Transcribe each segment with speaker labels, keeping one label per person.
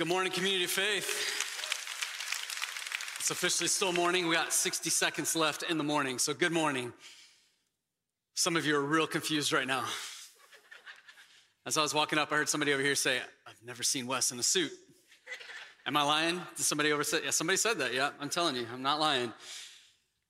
Speaker 1: Good morning, community of faith. It's officially still morning. We got 60 seconds left in the morning, so good morning. Some of you are real confused right now. As I was walking up, I heard somebody over here say, I've never seen Wes in a suit. Am I lying? Did somebody over say, yeah, somebody said that. Yeah, I'm telling you, I'm not lying.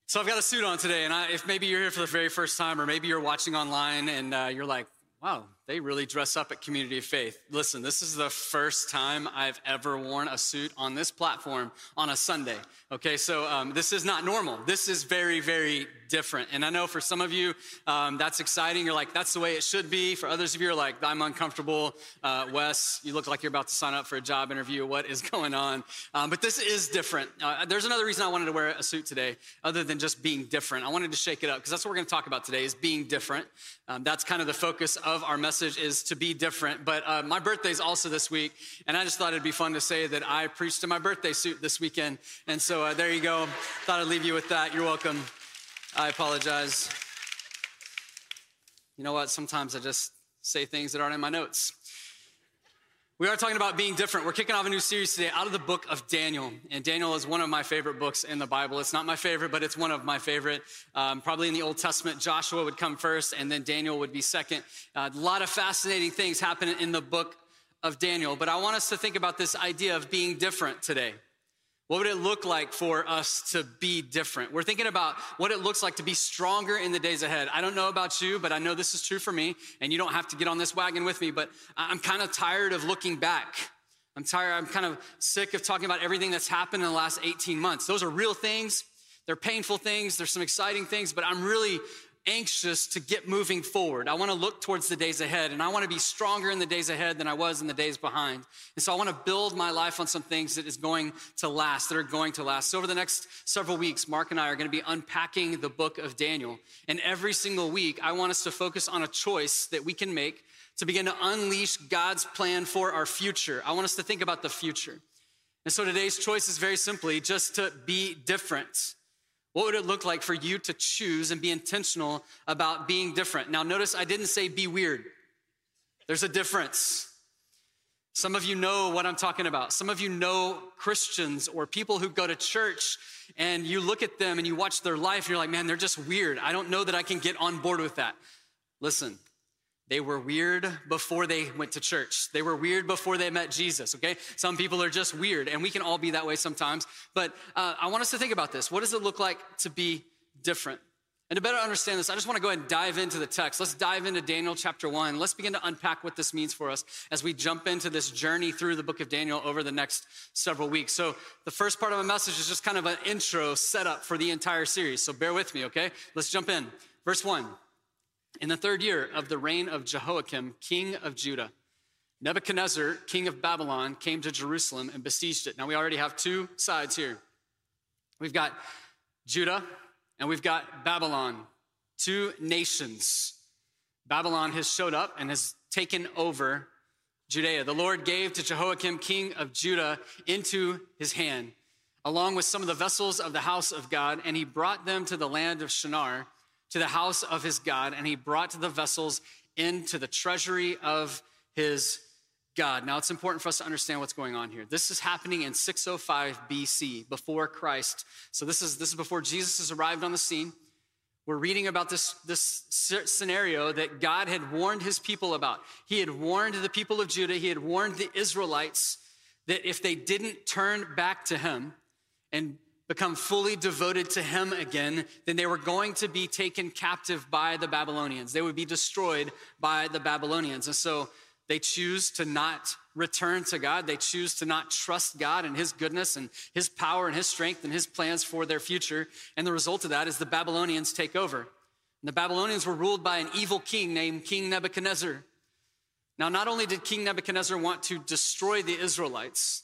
Speaker 1: So I've got a suit on today, and I, if maybe you're here for the very first time, or maybe you're watching online and uh, you're like, wow, they really dress up at Community of Faith. Listen, this is the first time I've ever worn a suit on this platform on a Sunday. Okay, so um, this is not normal. This is very, very different. And I know for some of you, um, that's exciting. You're like, that's the way it should be. For others of you, are like, I'm uncomfortable. Uh, Wes, you look like you're about to sign up for a job interview. What is going on? Um, but this is different. Uh, there's another reason I wanted to wear a suit today, other than just being different. I wanted to shake it up because that's what we're going to talk about today: is being different. Um, that's kind of the focus of our message is to be different. But uh, my birthday's also this week, and I just thought it'd be fun to say that I preached in my birthday suit this weekend. And so uh, there you go. Thought I'd leave you with that. You're welcome. I apologize. You know what? Sometimes I just say things that aren't in my notes. We are talking about being different. We're kicking off a new series today out of the book of Daniel. And Daniel is one of my favorite books in the Bible. It's not my favorite, but it's one of my favorite. Um, probably in the Old Testament, Joshua would come first, and then Daniel would be second. Uh, a lot of fascinating things happen in the book of Daniel. But I want us to think about this idea of being different today. What would it look like for us to be different? We're thinking about what it looks like to be stronger in the days ahead. I don't know about you, but I know this is true for me, and you don't have to get on this wagon with me, but I'm kind of tired of looking back. I'm tired, I'm kind of sick of talking about everything that's happened in the last 18 months. Those are real things, they're painful things, there's some exciting things, but I'm really anxious to get moving forward. I want to look towards the days ahead and I want to be stronger in the days ahead than I was in the days behind. And so I want to build my life on some things that is going to last, that are going to last. So over the next several weeks, Mark and I are going to be unpacking the book of Daniel. And every single week, I want us to focus on a choice that we can make to begin to unleash God's plan for our future. I want us to think about the future. And so today's choice is very simply just to be different. What would it look like for you to choose and be intentional about being different? Now, notice I didn't say be weird. There's a difference. Some of you know what I'm talking about. Some of you know Christians or people who go to church and you look at them and you watch their life and you're like, man, they're just weird. I don't know that I can get on board with that. Listen, they were weird before they went to church. They were weird before they met Jesus, okay? Some people are just weird, and we can all be that way sometimes. But uh, I want us to think about this. What does it look like to be different? And to better understand this, I just want to go ahead and dive into the text. Let's dive into Daniel chapter one. Let's begin to unpack what this means for us as we jump into this journey through the book of Daniel over the next several weeks. So, the first part of my message is just kind of an intro setup for the entire series. So, bear with me, okay? Let's jump in. Verse one. In the third year of the reign of Jehoiakim, king of Judah, Nebuchadnezzar, king of Babylon, came to Jerusalem and besieged it. Now, we already have two sides here. We've got Judah and we've got Babylon, two nations. Babylon has showed up and has taken over Judea. The Lord gave to Jehoiakim, king of Judah, into his hand, along with some of the vessels of the house of God, and he brought them to the land of Shinar to the house of his God, and he brought the vessels into the treasury of his God. Now, it's important for us to understand what's going on here. This is happening in 605 BC, before Christ. So, this is, this is before Jesus has arrived on the scene. We're reading about this, this scenario that God had warned his people about. He had warned the people of Judah, he had warned the Israelites that if they didn't turn back to him and become fully devoted to him again, then they were going to be taken captive by the Babylonians. They would be destroyed by the Babylonians. And so they choose to not return to God. They choose to not trust God and his goodness and his power and his strength and his plans for their future. And the result of that is the Babylonians take over. And the Babylonians were ruled by an evil king named King Nebuchadnezzar. Now, not only did King Nebuchadnezzar want to destroy the Israelites,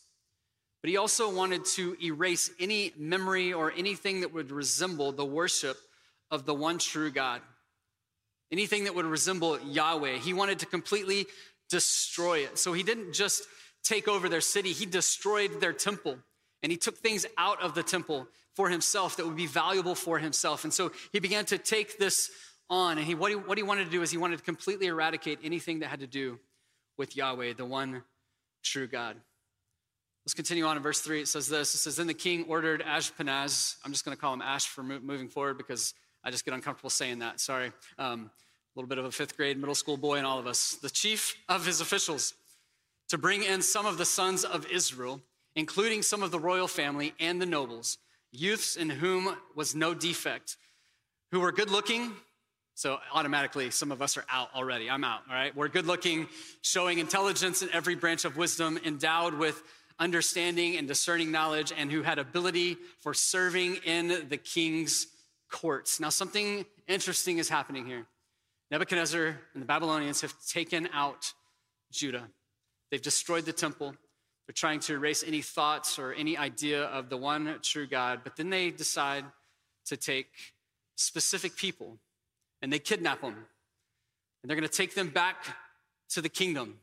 Speaker 1: but he also wanted to erase any memory or anything that would resemble the worship of the one true God. Anything that would resemble Yahweh. He wanted to completely destroy it. So he didn't just take over their city, he destroyed their temple. And he took things out of the temple for himself that would be valuable for himself. And so he began to take this on. And he, what, he, what he wanted to do is he wanted to completely eradicate anything that had to do with Yahweh, the one true God. Let's continue on in verse 3. It says this It says, Then the king ordered Ashpenaz, I'm just going to call him Ash for moving forward because I just get uncomfortable saying that. Sorry. Um, a little bit of a fifth grade middle school boy in all of us. The chief of his officials to bring in some of the sons of Israel, including some of the royal family and the nobles, youths in whom was no defect, who were good looking. So automatically, some of us are out already. I'm out, all right? We're good looking, showing intelligence in every branch of wisdom, endowed with understanding and discerning knowledge, and who had ability for serving in the king's courts. Now, something interesting is happening here. Nebuchadnezzar and the Babylonians have taken out Judah. They've destroyed the temple. They're trying to erase any thoughts or any idea of the one true God. But then they decide to take specific people and they kidnap them. And they're going to take them back to the kingdom.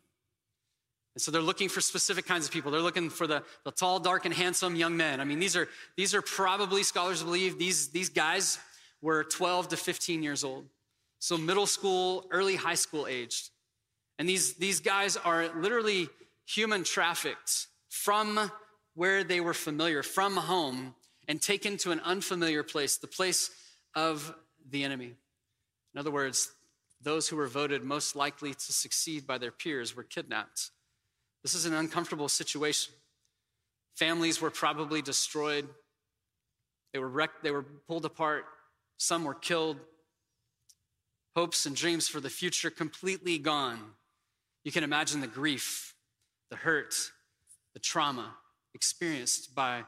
Speaker 1: And so they're looking for specific kinds of people. They're looking for the, the tall, dark, and handsome young men. I mean, these are, these are probably, scholars believe, these, these guys were 12 to 15 years old. So middle school, early high school aged. And these, these guys are literally human trafficked from where they were familiar, from home, and taken to an unfamiliar place, the place of the enemy. In other words, those who were voted most likely to succeed by their peers were kidnapped. This is an uncomfortable situation. Families were probably destroyed. They were wrecked, they were pulled apart. Some were killed. Hopes and dreams for the future completely gone. You can imagine the grief, the hurt, the trauma experienced by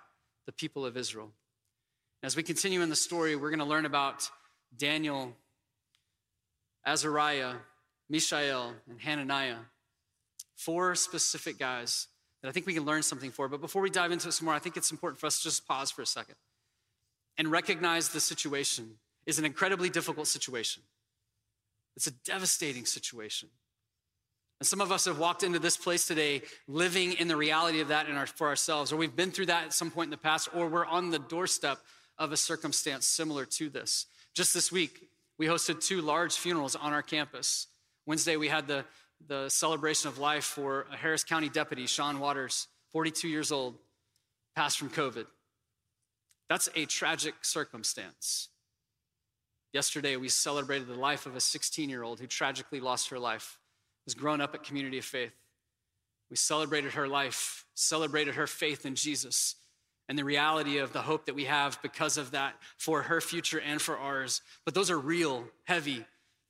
Speaker 1: the people of Israel. As we continue in the story, we're going to learn about Daniel, Azariah, Mishael, and Hananiah Four specific guys that I think we can learn something for. But before we dive into it some more, I think it's important for us to just pause for a second and recognize the situation is an incredibly difficult situation. It's a devastating situation. And some of us have walked into this place today living in the reality of that our, for ourselves, or we've been through that at some point in the past, or we're on the doorstep of a circumstance similar to this. Just this week, we hosted two large funerals on our campus. Wednesday, we had the the celebration of life for a Harris County deputy, Sean Waters, 42 years old, passed from COVID. That's a tragic circumstance. Yesterday, we celebrated the life of a 16 year old who tragically lost her life, was grown up at Community of Faith. We celebrated her life, celebrated her faith in Jesus, and the reality of the hope that we have because of that for her future and for ours. But those are real, heavy,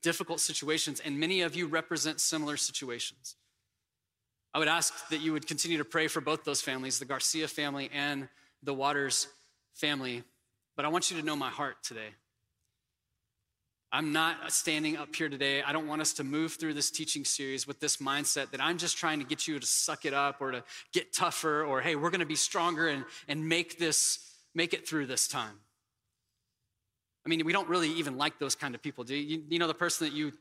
Speaker 1: difficult situations, and many of you represent similar situations. I would ask that you would continue to pray for both those families, the Garcia family and the Waters family. But I want you to know my heart today. I'm not standing up here today. I don't want us to move through this teaching series with this mindset that I'm just trying to get you to suck it up or to get tougher or, hey, we're going to be stronger and, and make this, make it through this time. I mean, we don't really even like those kind of people, do you? You know, the person that you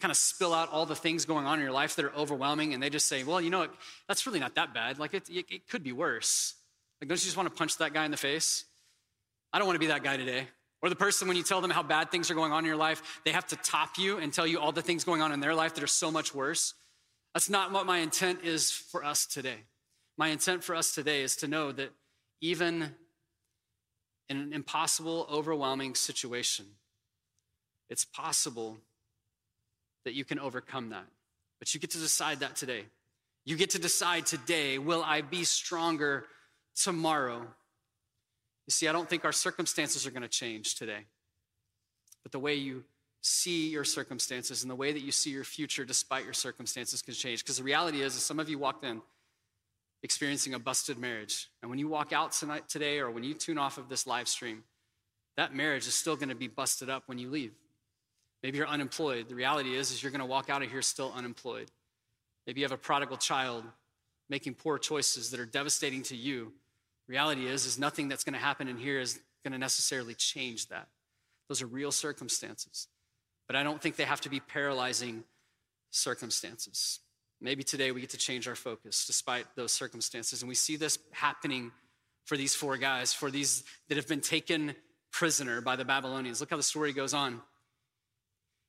Speaker 1: kind of spill out all the things going on in your life that are overwhelming, and they just say, well, you know, that's really not that bad. Like, it, it, it could be worse. Like, don't you just want to punch that guy in the face? I don't want to be that guy today. Or the person, when you tell them how bad things are going on in your life, they have to top you and tell you all the things going on in their life that are so much worse. That's not what my intent is for us today. My intent for us today is to know that even in an impossible, overwhelming situation, it's possible that you can overcome that. But you get to decide that today. You get to decide today will I be stronger tomorrow? You see, I don't think our circumstances are going to change today. But the way you see your circumstances and the way that you see your future despite your circumstances can change. Because the reality is, is some of you walked in experiencing a busted marriage. And when you walk out tonight, today, or when you tune off of this live stream, that marriage is still going to be busted up when you leave. Maybe you're unemployed. The reality is, is you're going to walk out of here still unemployed. Maybe you have a prodigal child making poor choices that are devastating to you. Reality is, is nothing that's going to happen in here is going to necessarily change that. Those are real circumstances. But I don't think they have to be paralyzing circumstances. Maybe today we get to change our focus despite those circumstances. And we see this happening for these four guys, for these that have been taken prisoner by the Babylonians. Look how the story goes on.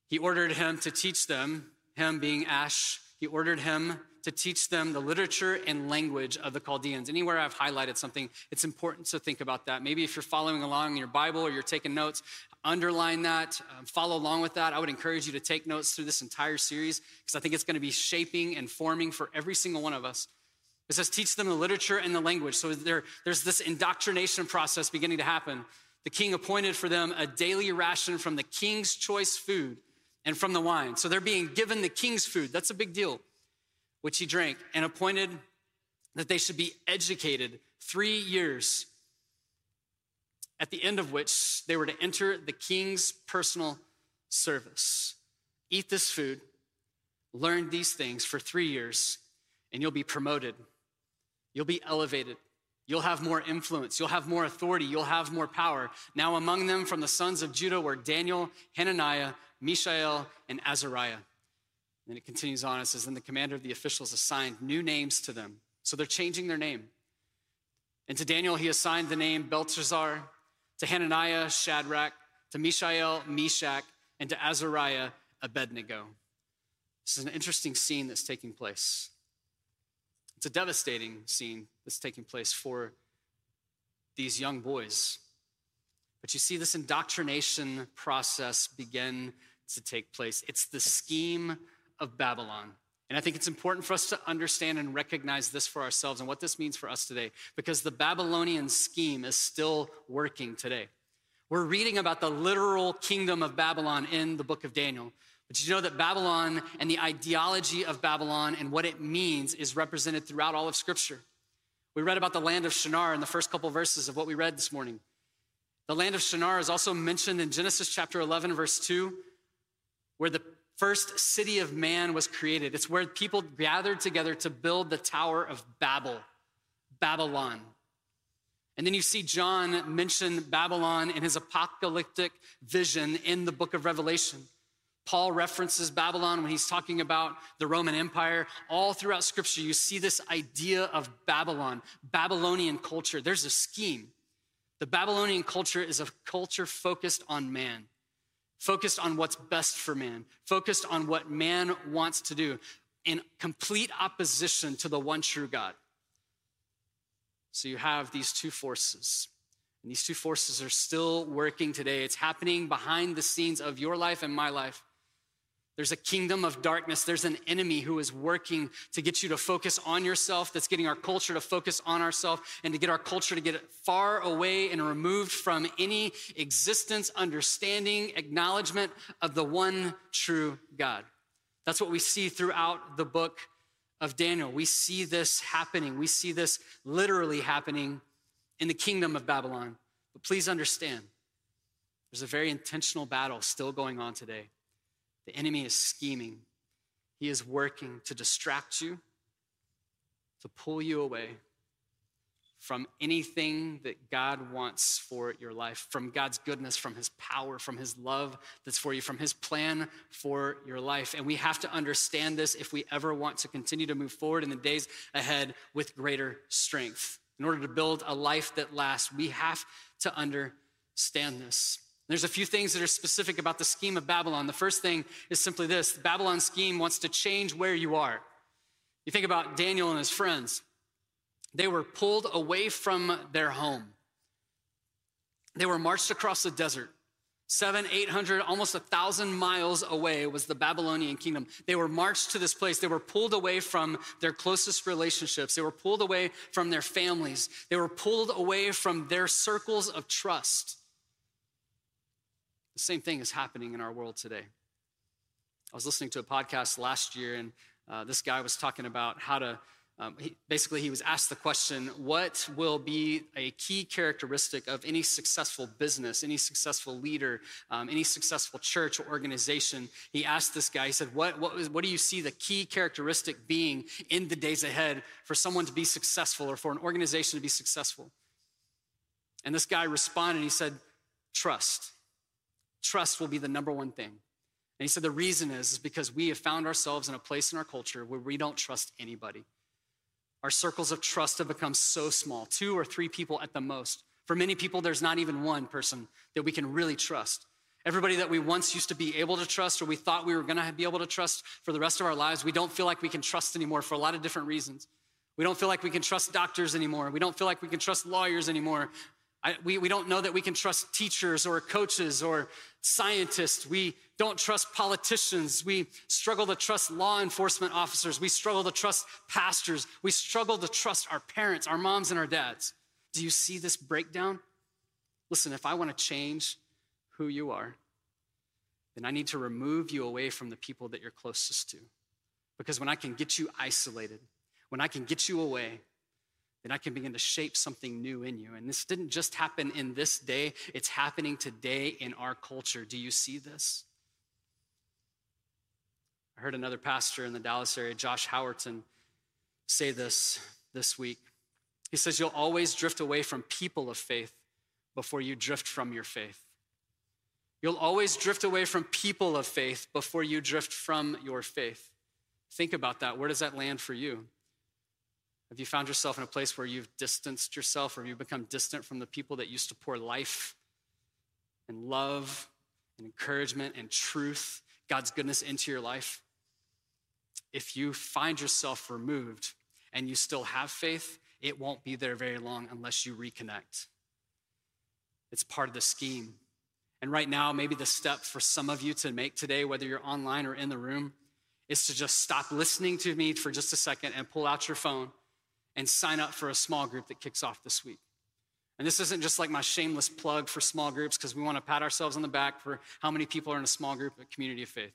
Speaker 1: He ordered him to teach them, him being Ash, he ordered him to teach them the literature and language of the Chaldeans. Anywhere I've highlighted something, it's important to think about that. Maybe if you're following along in your Bible or you're taking notes, underline that, um, follow along with that. I would encourage you to take notes through this entire series because I think it's going to be shaping and forming for every single one of us. It says, teach them the literature and the language. So there, there's this indoctrination process beginning to happen. The king appointed for them a daily ration from the king's choice food and from the wine. So they're being given the king's food. That's a big deal, which he drank, and appointed that they should be educated three years, at the end of which they were to enter the king's personal service. Eat this food, learn these things for three years, and you'll be promoted. You'll be elevated. You'll have more influence. You'll have more authority. You'll have more power. Now, among them from the sons of Judah were Daniel, Hananiah, Mishael, and Azariah. And it continues on. It says, Then the commander of the officials assigned new names to them. So they're changing their name. And to Daniel, he assigned the name Belteshazzar, to Hananiah, Shadrach, to Mishael, Meshach, and to Azariah, Abednego. This is an interesting scene that's taking place. It's a devastating scene that's taking place for these young boys. But you see this indoctrination process begin to take place. It's the scheme of Babylon. And I think it's important for us to understand and recognize this for ourselves and what this means for us today, because the Babylonian scheme is still working today. We're reading about the literal kingdom of Babylon in the book of Daniel. But you know that Babylon and the ideology of Babylon and what it means is represented throughout all of Scripture. We read about the land of Shinar in the first couple verses of what we read this morning. The land of Shinar is also mentioned in Genesis chapter 11, verse 2, where the first city of man was created. It's where people gathered together to build the Tower of Babel, Babylon. And then you see John mention Babylon in his apocalyptic vision in the book of Revelation. Paul references Babylon when he's talking about the Roman Empire. All throughout scripture, you see this idea of Babylon, Babylonian culture. There's a scheme. The Babylonian culture is a culture focused on man, focused on what's best for man, focused on what man wants to do, in complete opposition to the one true God. So you have these two forces. And these two forces are still working today. It's happening behind the scenes of your life and my life. There's a kingdom of darkness. There's an enemy who is working to get you to focus on yourself, that's getting our culture to focus on ourselves, and to get our culture to get far away and removed from any existence, understanding, acknowledgement of the one true God. That's what we see throughout the book of Daniel. We see this happening. We see this literally happening in the kingdom of Babylon. But please understand, there's a very intentional battle still going on today. The enemy is scheming, he is working to distract you, to pull you away from anything that God wants for your life, from God's goodness, from His power, from His love that's for you, from His plan for your life. And we have to understand this if we ever want to continue to move forward in the days ahead with greater strength. In order to build a life that lasts, we have to understand this. There's a few things that are specific about the scheme of Babylon. The first thing is simply this the Babylon scheme wants to change where you are. You think about Daniel and his friends, they were pulled away from their home, they were marched across the desert. Seven, eight hundred, almost a thousand miles away was the Babylonian kingdom. They were marched to this place. They were pulled away from their closest relationships. They were pulled away from their families. They were pulled away from their circles of trust. The same thing is happening in our world today. I was listening to a podcast last year, and uh, this guy was talking about how to. Um, he, basically, he was asked the question What will be a key characteristic of any successful business, any successful leader, um, any successful church or organization? He asked this guy, He said, what, what, was, what do you see the key characteristic being in the days ahead for someone to be successful or for an organization to be successful? And this guy responded, He said, Trust trust will be the number one thing. And he said the reason is, is because we have found ourselves in a place in our culture where we don't trust anybody. Our circles of trust have become so small, two or three people at the most. For many people, there's not even one person that we can really trust. Everybody that we once used to be able to trust or we thought we were going to be able to trust for the rest of our lives, we don't feel like we can trust anymore for a lot of different reasons. We don't feel like we can trust doctors anymore. We don't feel like we can trust lawyers anymore. I, we, we don't know that we can trust teachers or coaches or scientists. We don't trust politicians. We struggle to trust law enforcement officers. We struggle to trust pastors. We struggle to trust our parents, our moms, and our dads. Do you see this breakdown? Listen, if I want to change who you are, then I need to remove you away from the people that you're closest to. Because when I can get you isolated, when I can get you away, then I can begin to shape something new in you. And this didn't just happen in this day, it's happening today in our culture. Do you see this? I heard another pastor in the Dallas area, Josh Howerton, say this this week. He says, You'll always drift away from people of faith before you drift from your faith. You'll always drift away from people of faith before you drift from your faith. Think about that. Where does that land for you? Have you found yourself in a place where you've distanced yourself or you've become distant from the people that used to pour life and love and encouragement and truth, God's goodness into your life? If you find yourself removed and you still have faith, it won't be there very long unless you reconnect. It's part of the scheme. And right now, maybe the step for some of you to make today, whether you're online or in the room, is to just stop listening to me for just a second and pull out your phone and sign up for a small group that kicks off this week. And this isn't just like my shameless plug for small groups because we want to pat ourselves on the back for how many people are in a small group at Community of Faith.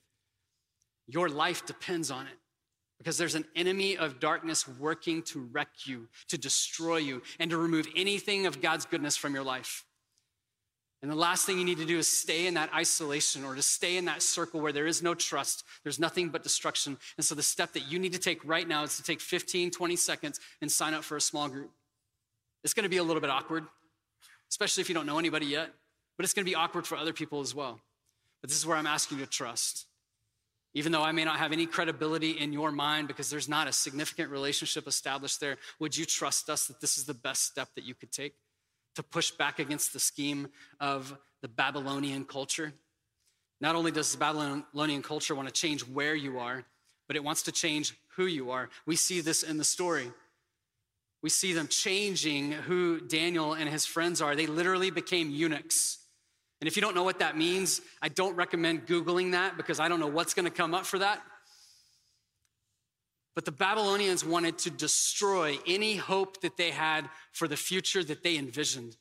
Speaker 1: Your life depends on it because there's an enemy of darkness working to wreck you, to destroy you, and to remove anything of God's goodness from your life. And the last thing you need to do is stay in that isolation or to stay in that circle where there is no trust. There's nothing but destruction. And so the step that you need to take right now is to take 15, 20 seconds and sign up for a small group. It's going to be a little bit awkward, especially if you don't know anybody yet, but it's going to be awkward for other people as well. But this is where I'm asking you to trust. Even though I may not have any credibility in your mind because there's not a significant relationship established there, would you trust us that this is the best step that you could take? To push back against the scheme of the Babylonian culture. Not only does the Babylonian culture want to change where you are, but it wants to change who you are. We see this in the story. We see them changing who Daniel and his friends are. They literally became eunuchs. And if you don't know what that means, I don't recommend Googling that because I don't know what's going to come up for that. But the Babylonians wanted to destroy any hope that they had for the future that they envisioned.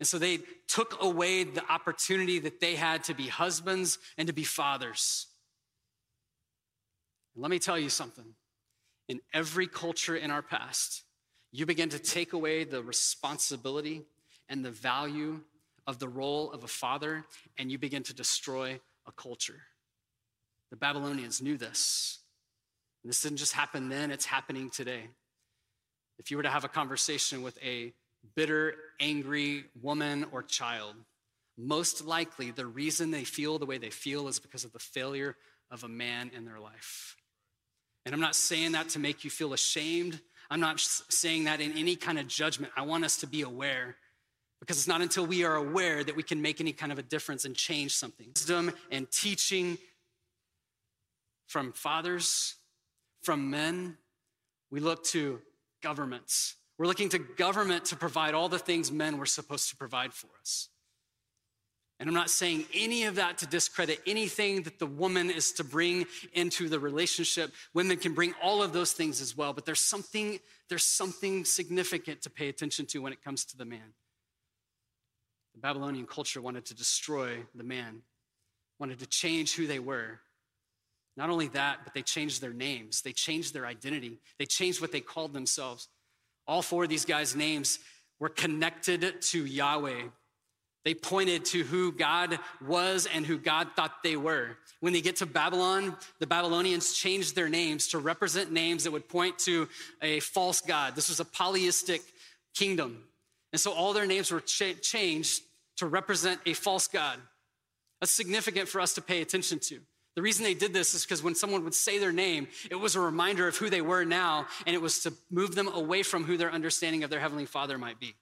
Speaker 1: And so they took away the opportunity that they had to be husbands and to be fathers. Let me tell you something. In every culture in our past, you begin to take away the responsibility and the value of the role of a father, and you begin to destroy a culture. The Babylonians knew this. And this didn't just happen then, it's happening today. If you were to have a conversation with a bitter, angry woman or child, most likely the reason they feel the way they feel is because of the failure of a man in their life. And I'm not saying that to make you feel ashamed. I'm not saying that in any kind of judgment. I want us to be aware because it's not until we are aware that we can make any kind of a difference and change something. Wisdom and teaching from fathers from men, we look to governments. We're looking to government to provide all the things men were supposed to provide for us. And I'm not saying any of that to discredit anything that the woman is to bring into the relationship. Women can bring all of those things as well, but there's something, there's something significant to pay attention to when it comes to the man. The Babylonian culture wanted to destroy the man, wanted to change who they were, not only that, but they changed their names, they changed their identity, they changed what they called themselves. All four of these guys' names were connected to Yahweh. They pointed to who God was and who God thought they were. When they get to Babylon, the Babylonians changed their names to represent names that would point to a false God. This was a polyistic kingdom. And so all their names were cha- changed to represent a false God. That's significant for us to pay attention to. The reason they did this is because when someone would say their name, it was a reminder of who they were now, and it was to move them away from who their understanding of their Heavenly Father might be.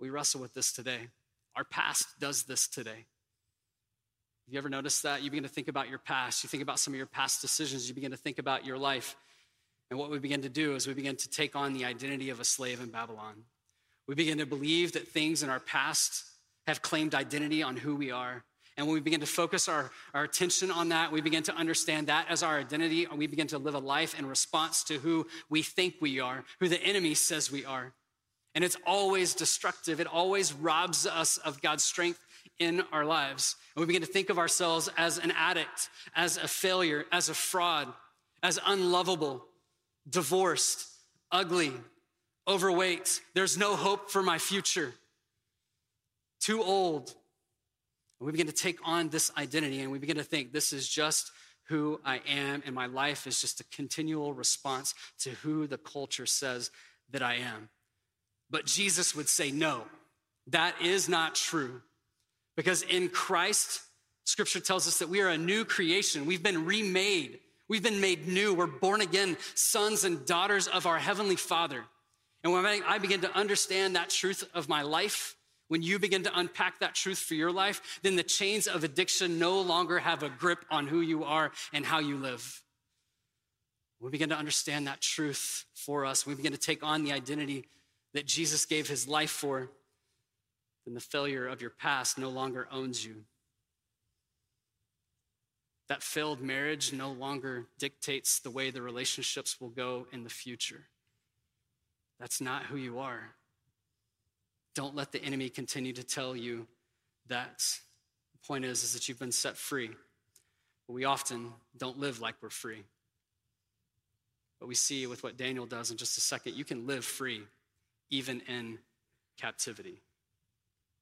Speaker 1: We wrestle with this today. Our past does this today. Have you ever noticed that? You begin to think about your past. You think about some of your past decisions. You begin to think about your life. And what we begin to do is we begin to take on the identity of a slave in Babylon. We begin to believe that things in our past have claimed identity on who we are. And when we begin to focus our, our attention on that, we begin to understand that as our identity, and we begin to live a life in response to who we think we are, who the enemy says we are. And it's always destructive. It always robs us of God's strength in our lives. And we begin to think of ourselves as an addict, as a failure, as a fraud, as unlovable, divorced, ugly, overweight. There's no hope for my future. Too old. And we begin to take on this identity and we begin to think this is just who I am, and my life is just a continual response to who the culture says that I am. But Jesus would say, no, that is not true. Because in Christ, scripture tells us that we are a new creation. We've been remade. We've been made new. We're born again sons and daughters of our Heavenly Father. And when I begin to understand that truth of my life, when you begin to unpack that truth for your life, then the chains of addiction no longer have a grip on who you are and how you live. We begin to understand that truth for us. We begin to take on the identity that Jesus gave his life for then the failure of your past no longer owns you. That failed marriage no longer dictates the way the relationships will go in the future. That's not who you are. Don't let the enemy continue to tell you that. The point is, is that you've been set free. But we often don't live like we're free. But we see with what Daniel does in just a second, you can live free even in captivity.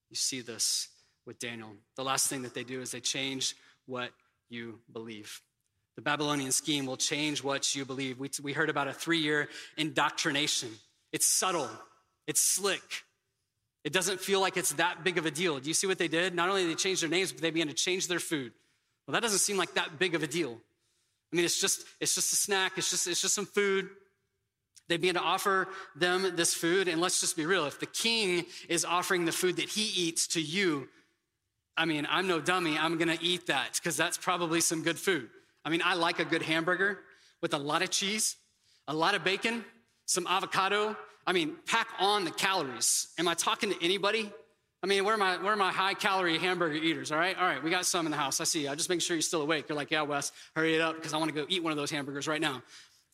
Speaker 1: You see this with Daniel. The last thing that they do is they change what you believe. The Babylonian scheme will change what you believe. We, we heard about a three year indoctrination. It's subtle, it's slick. It doesn't feel like it's that big of a deal. Do you see what they did? Not only did they change their names, but they began to change their food. Well, that doesn't seem like that big of a deal. I mean, it's just, it's just a snack, it's just, it's just some food. They began to offer them this food. And let's just be real if the king is offering the food that he eats to you, I mean, I'm no dummy. I'm to eat that because that's probably some good food. I mean, I like a good hamburger with a lot of cheese, a lot of bacon, some avocado. I mean, pack on the calories. Am I talking to anybody? I mean, where are my, where are my high calorie hamburger eaters? All right, all right, we got some in the house. I see you. I just make sure you're still awake. You're like, yeah, Wes, hurry it up because I want to go eat one of those hamburgers right now.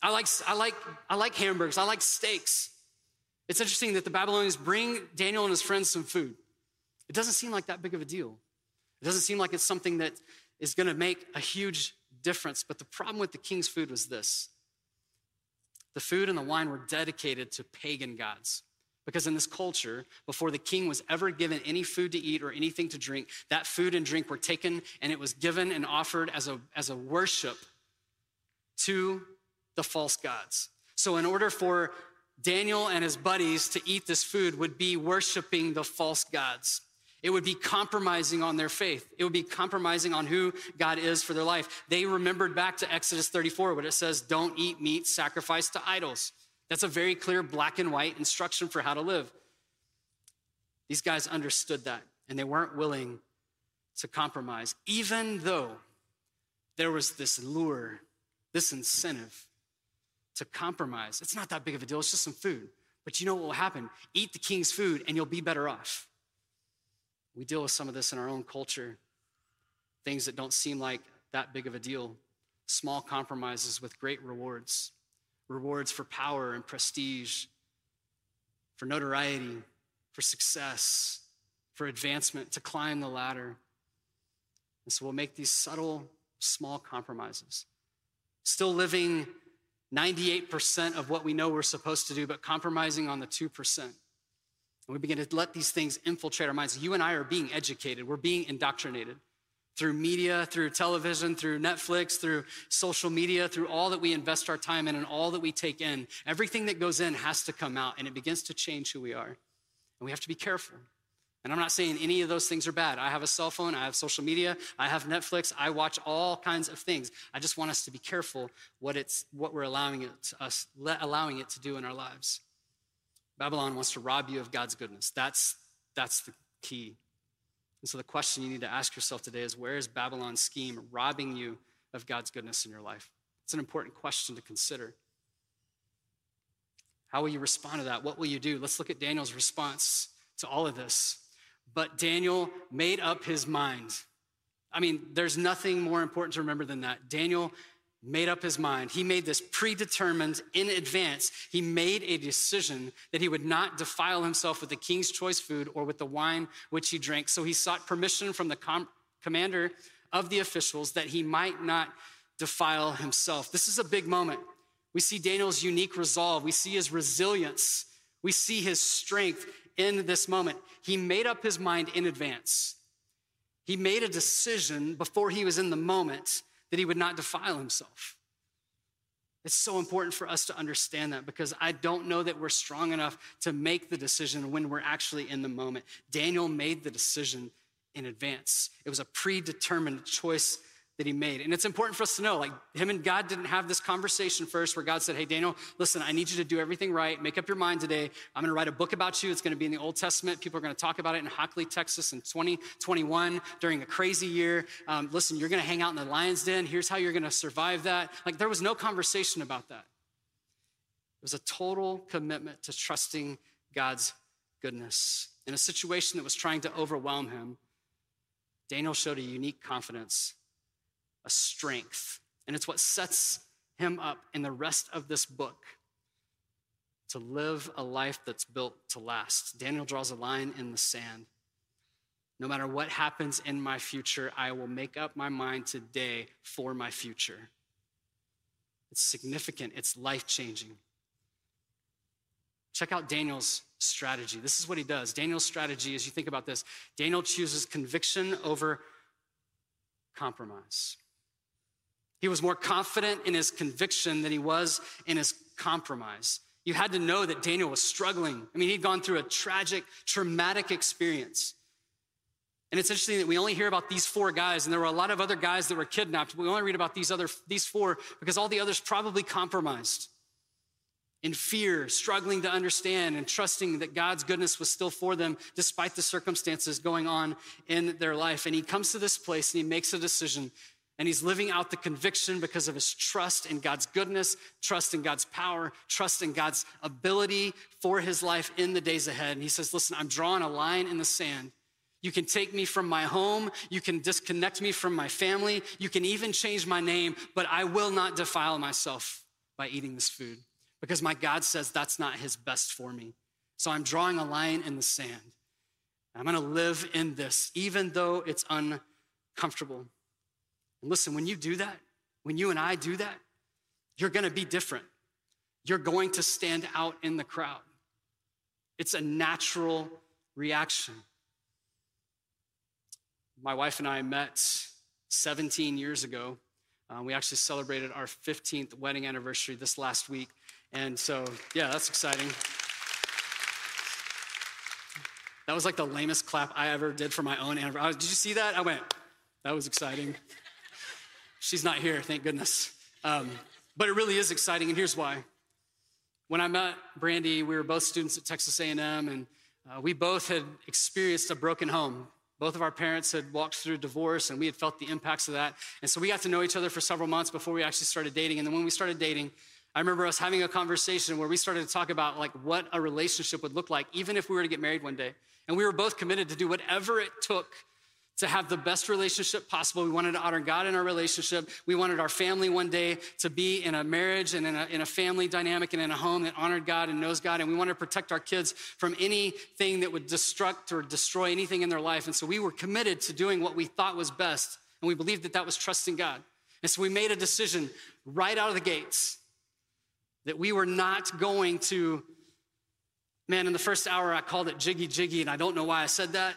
Speaker 1: I like, I like, I like hamburgers. I like steaks. It's interesting that the Babylonians bring Daniel and his friends some food. It doesn't seem like that big of a deal. It doesn't seem like it's something that is going to make a huge difference. But the problem with the king's food was this the food and the wine were dedicated to pagan gods. Because in this culture, before the king was ever given any food to eat or anything to drink, that food and drink were taken and it was given and offered as a, as a worship to the false gods. So, in order for Daniel and his buddies to eat this food, would be worshiping the false gods. It would be compromising on their faith. It would be compromising on who God is for their life. They remembered back to Exodus 34, where it says, Don't eat meat sacrificed to idols. That's a very clear black and white instruction for how to live. These guys understood that, and they weren't willing to compromise, even though there was this lure, this incentive to compromise. It's not that big of a deal, it's just some food. But you know what will happen? Eat the king's food and you'll be better off. We deal with some of this in our own culture things that don't seem like that big of a deal, small compromises with great rewards rewards for power and prestige, for notoriety, for success, for advancement, to climb the ladder. And so we'll make these subtle, small compromises. Still living 98% of what we know we're supposed to do, but compromising on the 2%. And we begin to let these things infiltrate our minds. You and I are being educated, we're being indoctrinated through media, through television, through Netflix, through social media, through all that we invest our time in and all that we take in. Everything that goes in has to come out and it begins to change who we are. And we have to be careful. And I'm not saying any of those things are bad. I have a cell phone, I have social media, I have Netflix, I watch all kinds of things. I just want us to be careful what it's what we're allowing it to us allowing it to do in our lives. Babylon wants to rob you of God's goodness. That's that's the key. And so the question you need to ask yourself today is where is Babylon's scheme robbing you of God's goodness in your life? It's an important question to consider. How will you respond to that? What will you do? Let's look at Daniel's response to all of this. But Daniel made up his mind. I mean, there's nothing more important to remember than that. Daniel made up his mind. He made this predetermined in advance. He made a decision that he would not defile himself with the king's choice food or with the wine which he drank. So he sought permission from the com- commander of the officials that he might not defile himself. This is a big moment. We see Daniel's unique resolve, we see his resilience, we see his strength in this moment. He made up his mind in advance. He made a decision before he was in the moment that he would not defile himself. It's so important for us to understand that because I don't know that we're strong enough to make the decision when we're actually in the moment. Daniel made the decision in advance, it was a predetermined choice that he made. And it's important for us to know like, him and God didn't have this conversation first where God said, Hey, Daniel, listen, I need you to do everything right. Make up your mind today. I'm going to write a book about you. It's going to be in the Old Testament. People are going to talk about it in Hockley, Texas in 2021 during a crazy year. Um, listen, you're going to hang out in the lion's den. Here's how you're going to survive that. Like, there was no conversation about that. It was a total commitment to trusting God's goodness. In a situation that was trying to overwhelm him, Daniel showed a unique confidence a strength. And it's what sets him up in the rest of this book to live a life that's built to last. Daniel draws a line in the sand. No matter what happens in my future, I will make up my mind today for my future. It's significant, it's life changing. Check out Daniel's strategy. This is what he does. Daniel's strategy, as you think about this, Daniel chooses conviction over compromise. He was more confident in his conviction than he was in his compromise. You had to know that Daniel was struggling. I mean, he'd gone through a tragic, traumatic experience. And it's interesting that we only hear about these four guys, and there were a lot of other guys that were kidnapped. We only read about these other these four because all the others probably compromised in fear, struggling to understand and trusting that God's goodness was still for them despite the circumstances going on in their life. And he comes to this place and he makes a decision and he's living out the conviction because of his trust in God's goodness, trust in God's power, trust in God's ability for his life in the days ahead. And he says, Listen, I'm drawing a line in the sand. You can take me from my home. You can disconnect me from my family. You can even change my name, but I will not defile myself by eating this food because my God says that's not his best for me. So I'm drawing a line in the sand. I'm going to live in this, even though it's uncomfortable. And listen, when you do that, when you and I do that, you're going to be different. You're going to stand out in the crowd. It's a natural reaction. My wife and I met 17 years ago. Uh, we actually celebrated our 15th wedding anniversary this last week. And so, yeah, that's exciting. That was like the lamest clap I ever did for my own anniversary. Did you see that? I went, that was exciting. She's not here, thank goodness. Um, but it really is exciting, and here's why. When I met Brandy, we were both students at Texas A&M, and uh, we both had experienced a broken home. Both of our parents had walked through divorce, and we had felt the impacts of that. And so we got to know each other for several months before we actually started dating. And then when we started dating, I remember us having a conversation where we started to talk about like what a relationship would look like, even if we were to get married one day. And we were both committed to do whatever it took to have the best relationship possible. We wanted to honor God in our relationship. We wanted our family one day to be in a marriage and in a, in a, family dynamic and in a home that honored God and knows God. And we wanted to protect our kids from anything that would destruct or destroy anything in their life. And so we were committed to doing what we thought was best. And we believed that that was trusting God. And so we made a decision right out of the gates that we were not going to, man, in the first hour I called it jiggy jiggy, and I don't know why I said that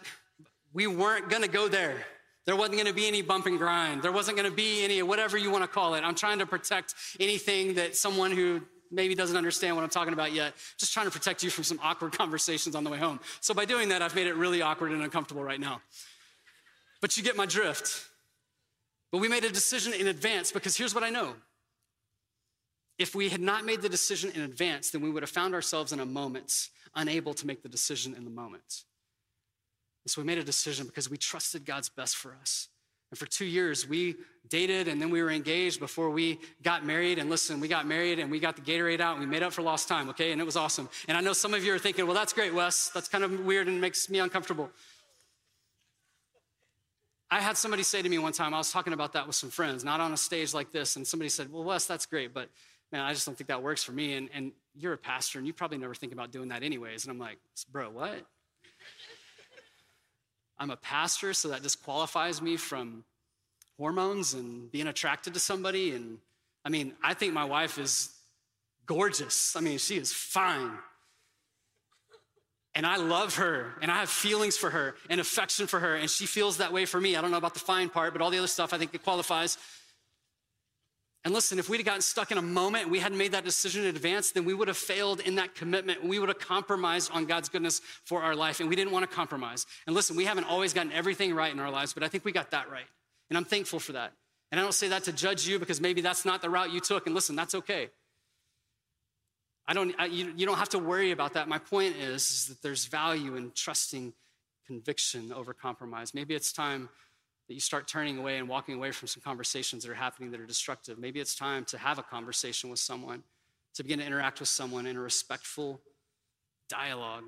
Speaker 1: we weren't gonna go there. There wasn't gonna be any bump and grind. There wasn't gonna be any, whatever you wanna call it. I'm trying to protect anything that someone who maybe doesn't understand what I'm talking about yet, just trying to protect you from some awkward conversations on the way home. So by doing that, I've made it really awkward and uncomfortable right now. But you get my drift. But we made a decision in advance because here's what I know. If we had not made the decision in advance, then we would have found ourselves in a moment unable to make the decision in the moment. And so we made a decision because we trusted God's best for us. And for two years, we dated and then we were engaged before we got married. And listen, we got married and we got the Gatorade out and we made up for lost time, okay? And it was awesome. And I know some of you are thinking, well, that's great, Wes. That's kind of weird and makes me uncomfortable. I had somebody say to me one time, I was talking about that with some friends, not on a stage like this, and somebody said, Well, Wes, that's great, but man, I just don't think that works for me. And, and you're a pastor, and you probably never think about doing that anyways. And I'm like, Bro, what? I'm a pastor, so that disqualifies me from hormones and being attracted to somebody. And I mean, I think my wife is gorgeous. I mean, she is fine. And I love her and I have feelings for her and affection for her, and she feels that way for me. I don't know about the fine part, but all the other stuff I think it qualifies. And listen, if we'd have gotten stuck in a moment and we hadn't made that decision in advance, then we would have failed in that commitment. We would have compromised on God's goodness for our life, and we didn't want to compromise. And listen, we haven't always gotten everything right in our lives, but I think we got that right. And I'm thankful for that. And I don't say that to judge you because maybe that's not the route you took. And listen, that's okay. I don't, I, you, you don't have to worry about that. My point is, is that there's value in trusting conviction over compromise. Maybe it's time that you start turning away and walking away from some conversations that are happening that are destructive. Maybe it's time to have a conversation with someone, to begin to interact with someone in a respectful dialogue.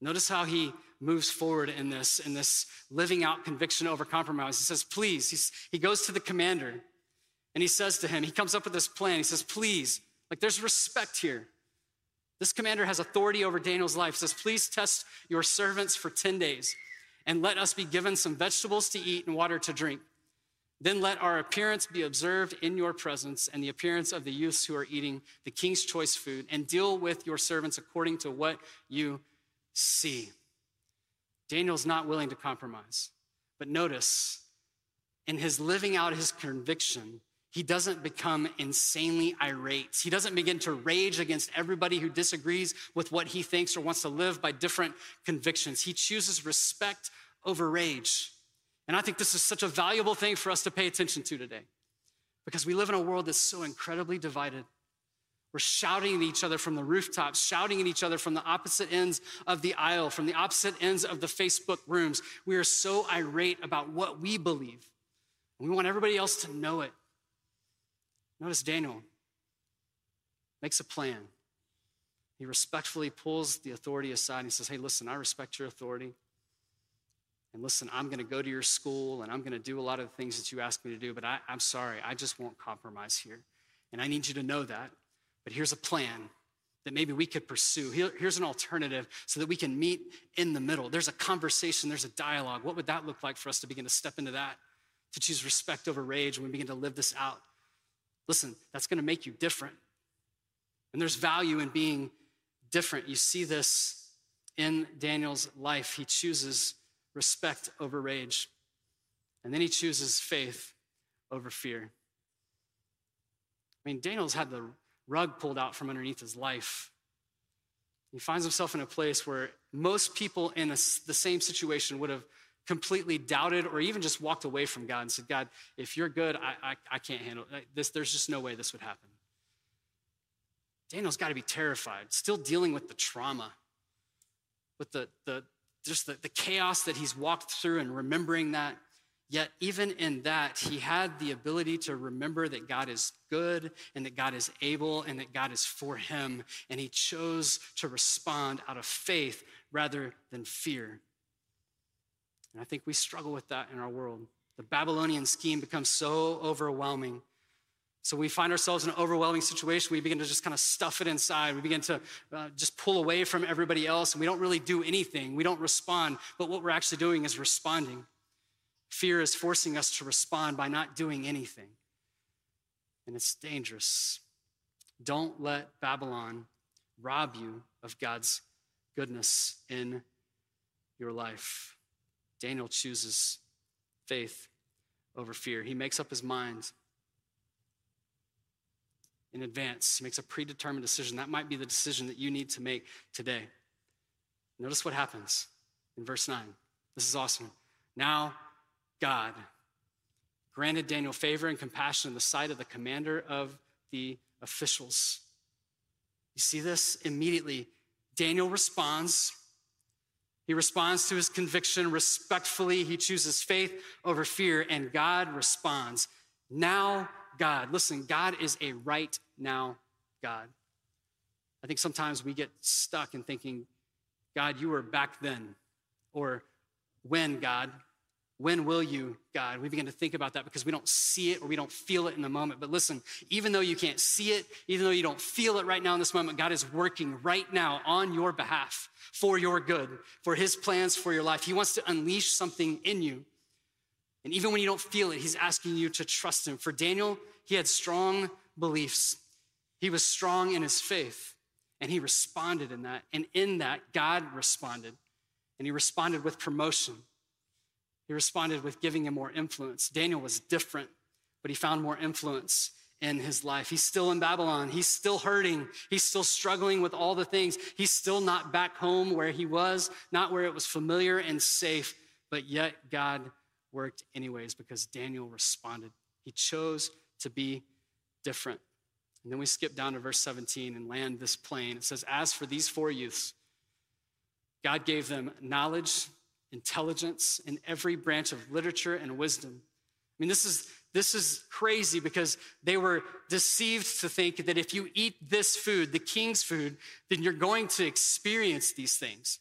Speaker 1: Notice how he moves forward in this, in this living out conviction over compromise. He says, please, He's, he goes to the commander and he says to him, he comes up with this plan. He says, please, like there's respect here. This commander has authority over Daniel's life. He says, please test your servants for 10 days and let us be given some vegetables to eat and water to drink. Then let our appearance be observed in your presence and the appearance of the youths who are eating the king's choice food, and deal with your servants according to what you see. Daniel's not willing to compromise. But notice, in his living out his conviction, he doesn't become insanely irate. He doesn't begin to rage against everybody who disagrees with what he thinks or wants to live by different convictions. He chooses respect over rage. And I think this is such a valuable thing for us to pay attention to today because we live in a world that's so incredibly divided. We're shouting at each other from the rooftops, shouting at each other from the opposite ends of the aisle, from the opposite ends of the Facebook rooms. We are so irate about what we believe. We want everybody else to know it. Notice Daniel makes a plan. He respectfully pulls the authority aside and he says, Hey, listen, I respect your authority. And listen, I'm going to go to your school and I'm going to do a lot of the things that you asked me to do, but I, am sorry, I just won't compromise here. And I need you to know that. But here's a plan that maybe we could pursue. Here, here's an alternative so that we can meet in the middle. There's a conversation, there's a dialogue. What would that look like for us to begin to step into that? To choose respect over rage when we begin to live this out Listen, that's going to make you different. And there's value in being different. You see this in Daniel's life. He chooses respect over rage, and then he chooses faith over fear. I mean, Daniel's had the rug pulled out from underneath his life. He finds himself in a place where most people in a, the same situation would have completely doubted or even just walked away from God and said, God, if you're good, I, I, I can't handle this. There's just no way this would happen. Daniel's got to be terrified, still dealing with the trauma, with the, the just the, the chaos that he's walked through and remembering that. Yet, even in that, he had the ability to remember that God is good and that God is able and that God is for him. And he chose to respond out of faith rather than fear. And I think we struggle with that in our world. The Babylonian scheme becomes so overwhelming. So we find ourselves in an overwhelming situation. We begin to just kind of stuff it inside. We begin to uh, just pull away from everybody else, and we don't really do anything. We don't respond. But what we're actually doing is responding. Fear is forcing us to respond by not doing anything. And it's dangerous. Don't let Babylon rob you of God's goodness in your life. Daniel chooses faith over fear. He makes up his mind in advance. He makes a predetermined decision. That might be the decision that you need to make today. Notice what happens in verse 9. This is awesome. Now, God granted Daniel favor and compassion in the sight of the commander of the officials. You see this? Immediately, Daniel responds He responds to his conviction respectfully. He chooses faith over fear, and God responds. Now, God. Listen, God is a right now God. I think sometimes we get stuck in thinking, God, you were back then, or when, God, when will you, God? We begin to think about that because we don't see it or we don't feel it in the moment. But listen, even though you can't see it, even though you don't feel it right now in this moment, God is working right now on your behalf for your good, for his plans for your life. He wants to unleash something in you. And even when you don't feel it, he's asking you to trust him. For Daniel, he had strong beliefs. He was strong in his faith, and he responded in that. And in that, God responded. And he responded with promotion. He responded with giving him more influence. Daniel was different, but he found more influence in his life. He's still in Babylon. He's still hurting. He's still struggling with all the things. He's still not back home where he was, not where it was familiar and safe, but yet God worked anyways because Daniel responded. He chose to be different. And then we skip down to verse 17 and land this plane. It says, As for these four youths, God gave them knowledge intelligence, in every branch of literature and wisdom. I mean, this is, this is crazy because they were deceived to think that if you eat this food, the king's food, then you're going to experience these things.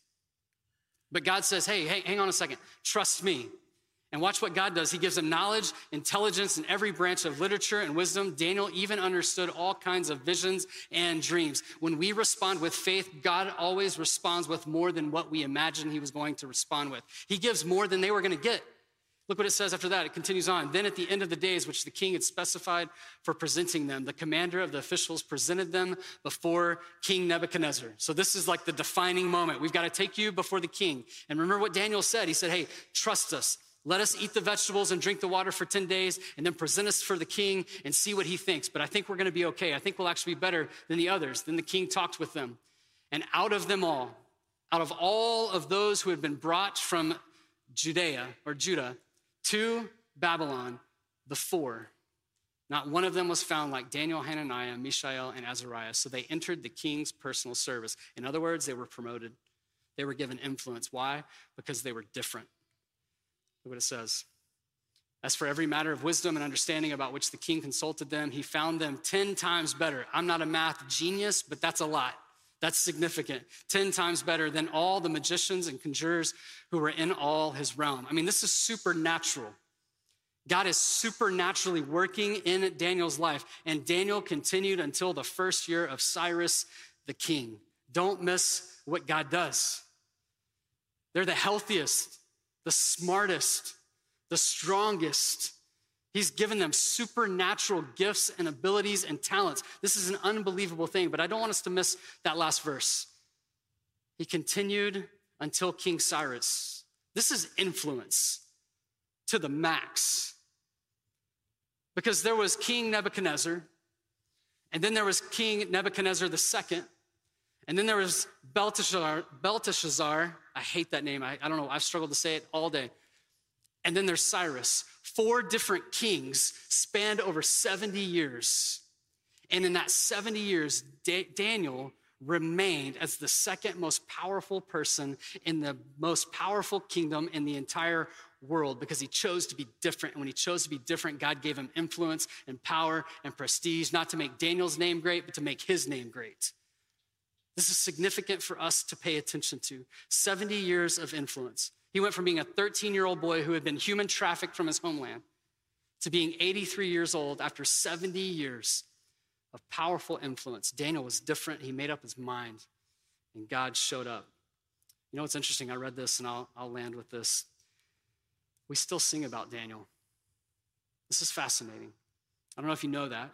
Speaker 1: But God says, hey, hey, hang on a second, trust me. And watch what God does. He gives them knowledge, intelligence in every branch of literature and wisdom. Daniel even understood all kinds of visions and dreams. When we respond with faith, God always responds with more than what we imagined he was going to respond with. He gives more than they were going to get. Look what it says after that. It continues on. Then at the end of the days, which the king had specified for presenting them, the commander of the officials presented them before King Nebuchadnezzar. So this is like the defining moment. We've got to take you before the king. And remember what Daniel said. He said, Hey, trust us. Let us eat the vegetables and drink the water for 10 days and then present us for the king and see what he thinks. But I think we're going to be okay. I think we'll actually be better than the others. Then the king talked with them. And out of them all, out of all of those who had been brought from Judea or Judah to Babylon, the four, not one of them was found like Daniel, Hananiah, Mishael, and Azariah. So they entered the king's personal service. In other words, they were promoted. They were given influence. Why? Because they were different. Look what it says. As for every matter of wisdom and understanding about which the king consulted them, he found them 10 times better. I'm not a math genius, but that's a lot. That's significant. 10 times better than all the magicians and conjurers who were in all his realm. I mean, this is supernatural. God is supernaturally working in Daniel's life, and Daniel continued until the first year of Cyrus the king. Don't miss what God does. They're the healthiest, the smartest, the strongest. He's given them supernatural gifts and abilities and talents. This is an unbelievable thing, but I don't want us to miss that last verse. He continued until King Cyrus. This is influence to the max. Because there was King Nebuchadnezzar, and then there was King Nebuchadnezzar II, and then there was Belteshazzar, Belteshazzar I hate that name. I, I don't know. I've struggled to say it all day. And then there's Cyrus. Four different kings spanned over 70 years. And in that 70 years, da- Daniel remained as the second most powerful person in the most powerful kingdom in the entire world because he chose to be different. And when he chose to be different, God gave him influence and power and prestige, not to make Daniel's name great, but to make his name great. This is significant for us to pay attention to. 70 years of influence. He went from being a 13 year old boy who had been human trafficked from his homeland to being 83 years old after 70 years of powerful influence. Daniel was different. He made up his mind, and God showed up. You know what's interesting? I read this, and I'll, I'll land with this. We still sing about Daniel. This is fascinating. I don't know if you know that.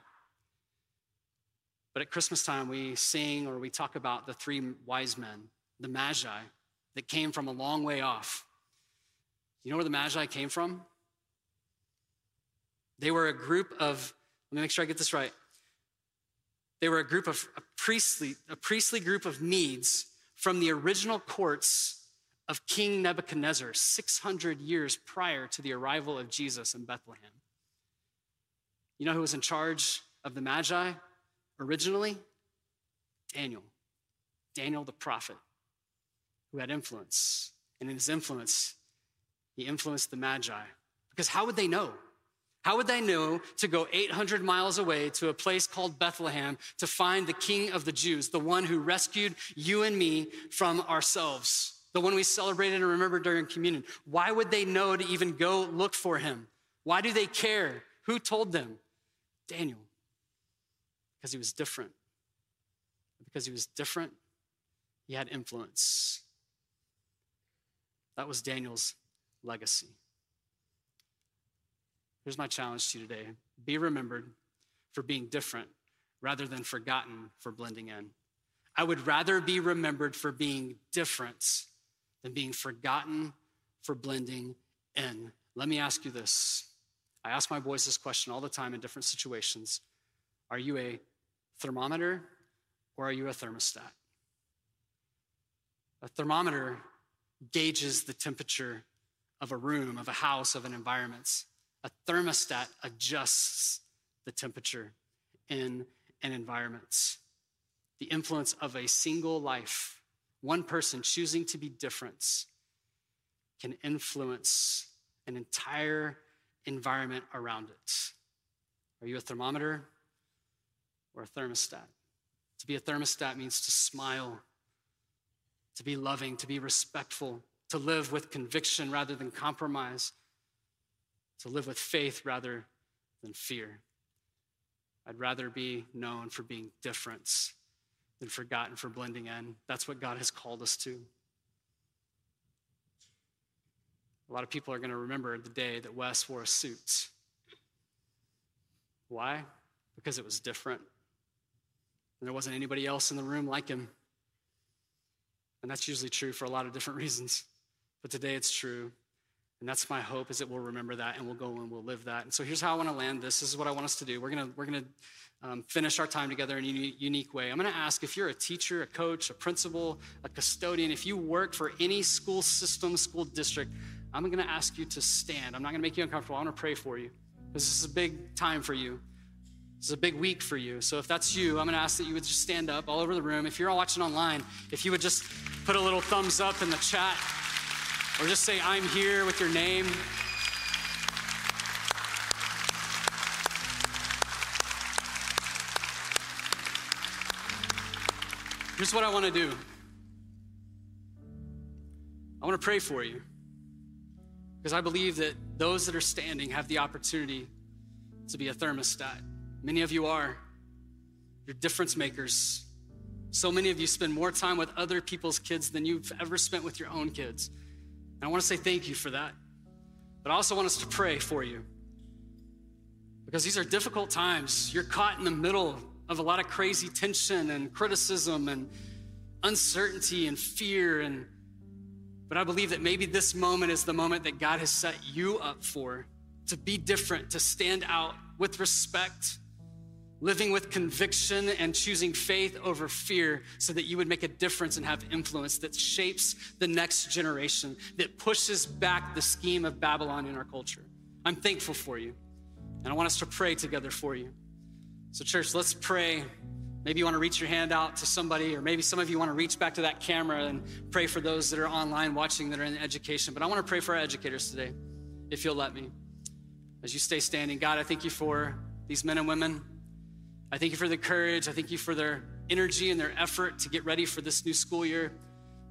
Speaker 1: But at Christmas time, we sing or we talk about the three wise men, the Magi, that came from a long way off. You know where the Magi came from? They were a group of, let me make sure I get this right. They were a group of a priestly, a priestly group of Medes from the original courts of King Nebuchadnezzar 600 years prior to the arrival of Jesus in Bethlehem. You know who was in charge of the Magi? Originally, Daniel, Daniel the prophet, who had influence. And in his influence, he influenced the Magi. Because how would they know? How would they know to go 800 miles away to a place called Bethlehem to find the King of the Jews, the one who rescued you and me from ourselves, the one we celebrated and remembered during communion? Why would they know to even go look for him? Why do they care? Who told them? Daniel. Because he was different. Because he was different, he had influence. That was Daniel's legacy. Here's my challenge to you today be remembered for being different rather than forgotten for blending in. I would rather be remembered for being different than being forgotten for blending in. Let me ask you this. I ask my boys this question all the time in different situations Are you a thermometer or are you a thermostat? A thermometer gauges the temperature of a room, of a house, of an environment. A thermostat adjusts the temperature in an environment. The influence of a single life, one person choosing to be different, can influence an entire environment around it. Are you a thermometer or a thermostat? To be a thermostat means to smile, to be loving, to be respectful, to live with conviction rather than compromise, to live with faith rather than fear. I'd rather be known for being different than forgotten for blending in. That's what God has called us to. A lot of people are going to remember the day that Wes wore a suit. Why? Because it was different. And there wasn't anybody else in the room like him. And that's usually true for a lot of different reasons. But today it's true. And that's my hope is that we'll remember that and we'll go and we'll live that. And so here's how I want to land this. This is what I want us to do. We're going to, we're going to um, finish our time together in a unique way. I'm going to ask if you're a teacher, a coach, a principal, a custodian, if you work for any school system, school district, I'm going to ask you to stand. I'm not going to make you uncomfortable. I want to pray for you because this is a big time for you. Is a big week for you. So if that's you, I'm going to ask that you would just stand up all over the room. If you're all watching online, if you would just put a little thumbs up in the chat or just say, I'm here with your name. Here's what I want to do I want to pray for you because I believe that those that are standing have the opportunity to be a thermostat. Many of you are. You're difference makers. So many of you spend more time with other people's kids than you've ever spent with your own kids. And I want to say thank you for that. But I also want us to pray for you. Because these are difficult times. You're caught in the middle of a lot of crazy tension and criticism and uncertainty and fear and but I believe that maybe this moment is the moment that God has set you up for to be different, to stand out with respect, living with conviction and choosing faith over fear so that you would make a difference and have influence that shapes the next generation, that pushes back the scheme of Babylon in our culture. I'm thankful for you, and I want us to pray together for you. So, church, let's pray. Maybe you want to reach your hand out to somebody, or maybe some of you want to reach back to that camera and pray for those that are online watching that are in education. But I want to pray for our educators today, if you'll let me. As you stay standing, God, I thank you for these men and women I thank you for the courage. I thank you for their energy and their effort to get ready for this new school year.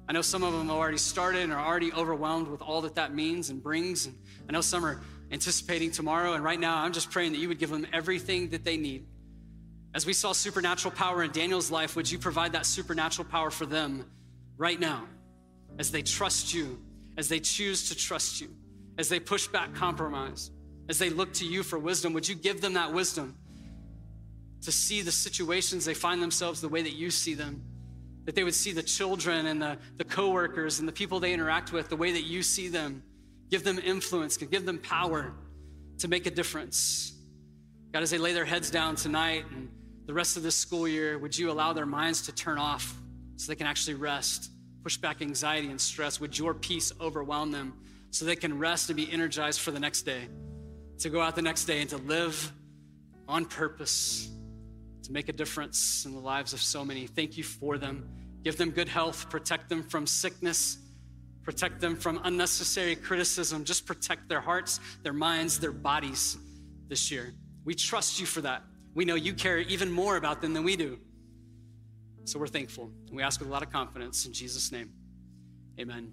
Speaker 1: I know some of them have already started and are already overwhelmed with all that that means and brings. And I know some are anticipating tomorrow. And right now, I'm just praying that you would give them everything that they need. As we saw supernatural power in Daniel's life, would you provide that supernatural power for them right now as they trust you, as they choose to trust you, as they push back compromise, as they look to you for wisdom? Would you give them that wisdom? To see the situations they find themselves the way that you see them. That they would see the children and the, the coworkers and the people they interact with the way that you see them. Give them influence, give them power to make a difference. God, as they lay their heads down tonight and the rest of this school year, would you allow their minds to turn off so they can actually rest, push back anxiety and stress? Would your peace overwhelm them so they can rest and be energized for the next day, to go out the next day and to live on purpose to make a difference in the lives of so many. Thank you for them. Give them good health, protect them from sickness, Protect them from unnecessary criticism. Just protect their hearts, their minds, their bodies this year. We trust you for that. We know you care even more about them than we do. So we're thankful. We ask with a lot of confidence in Jesus' name. Amen.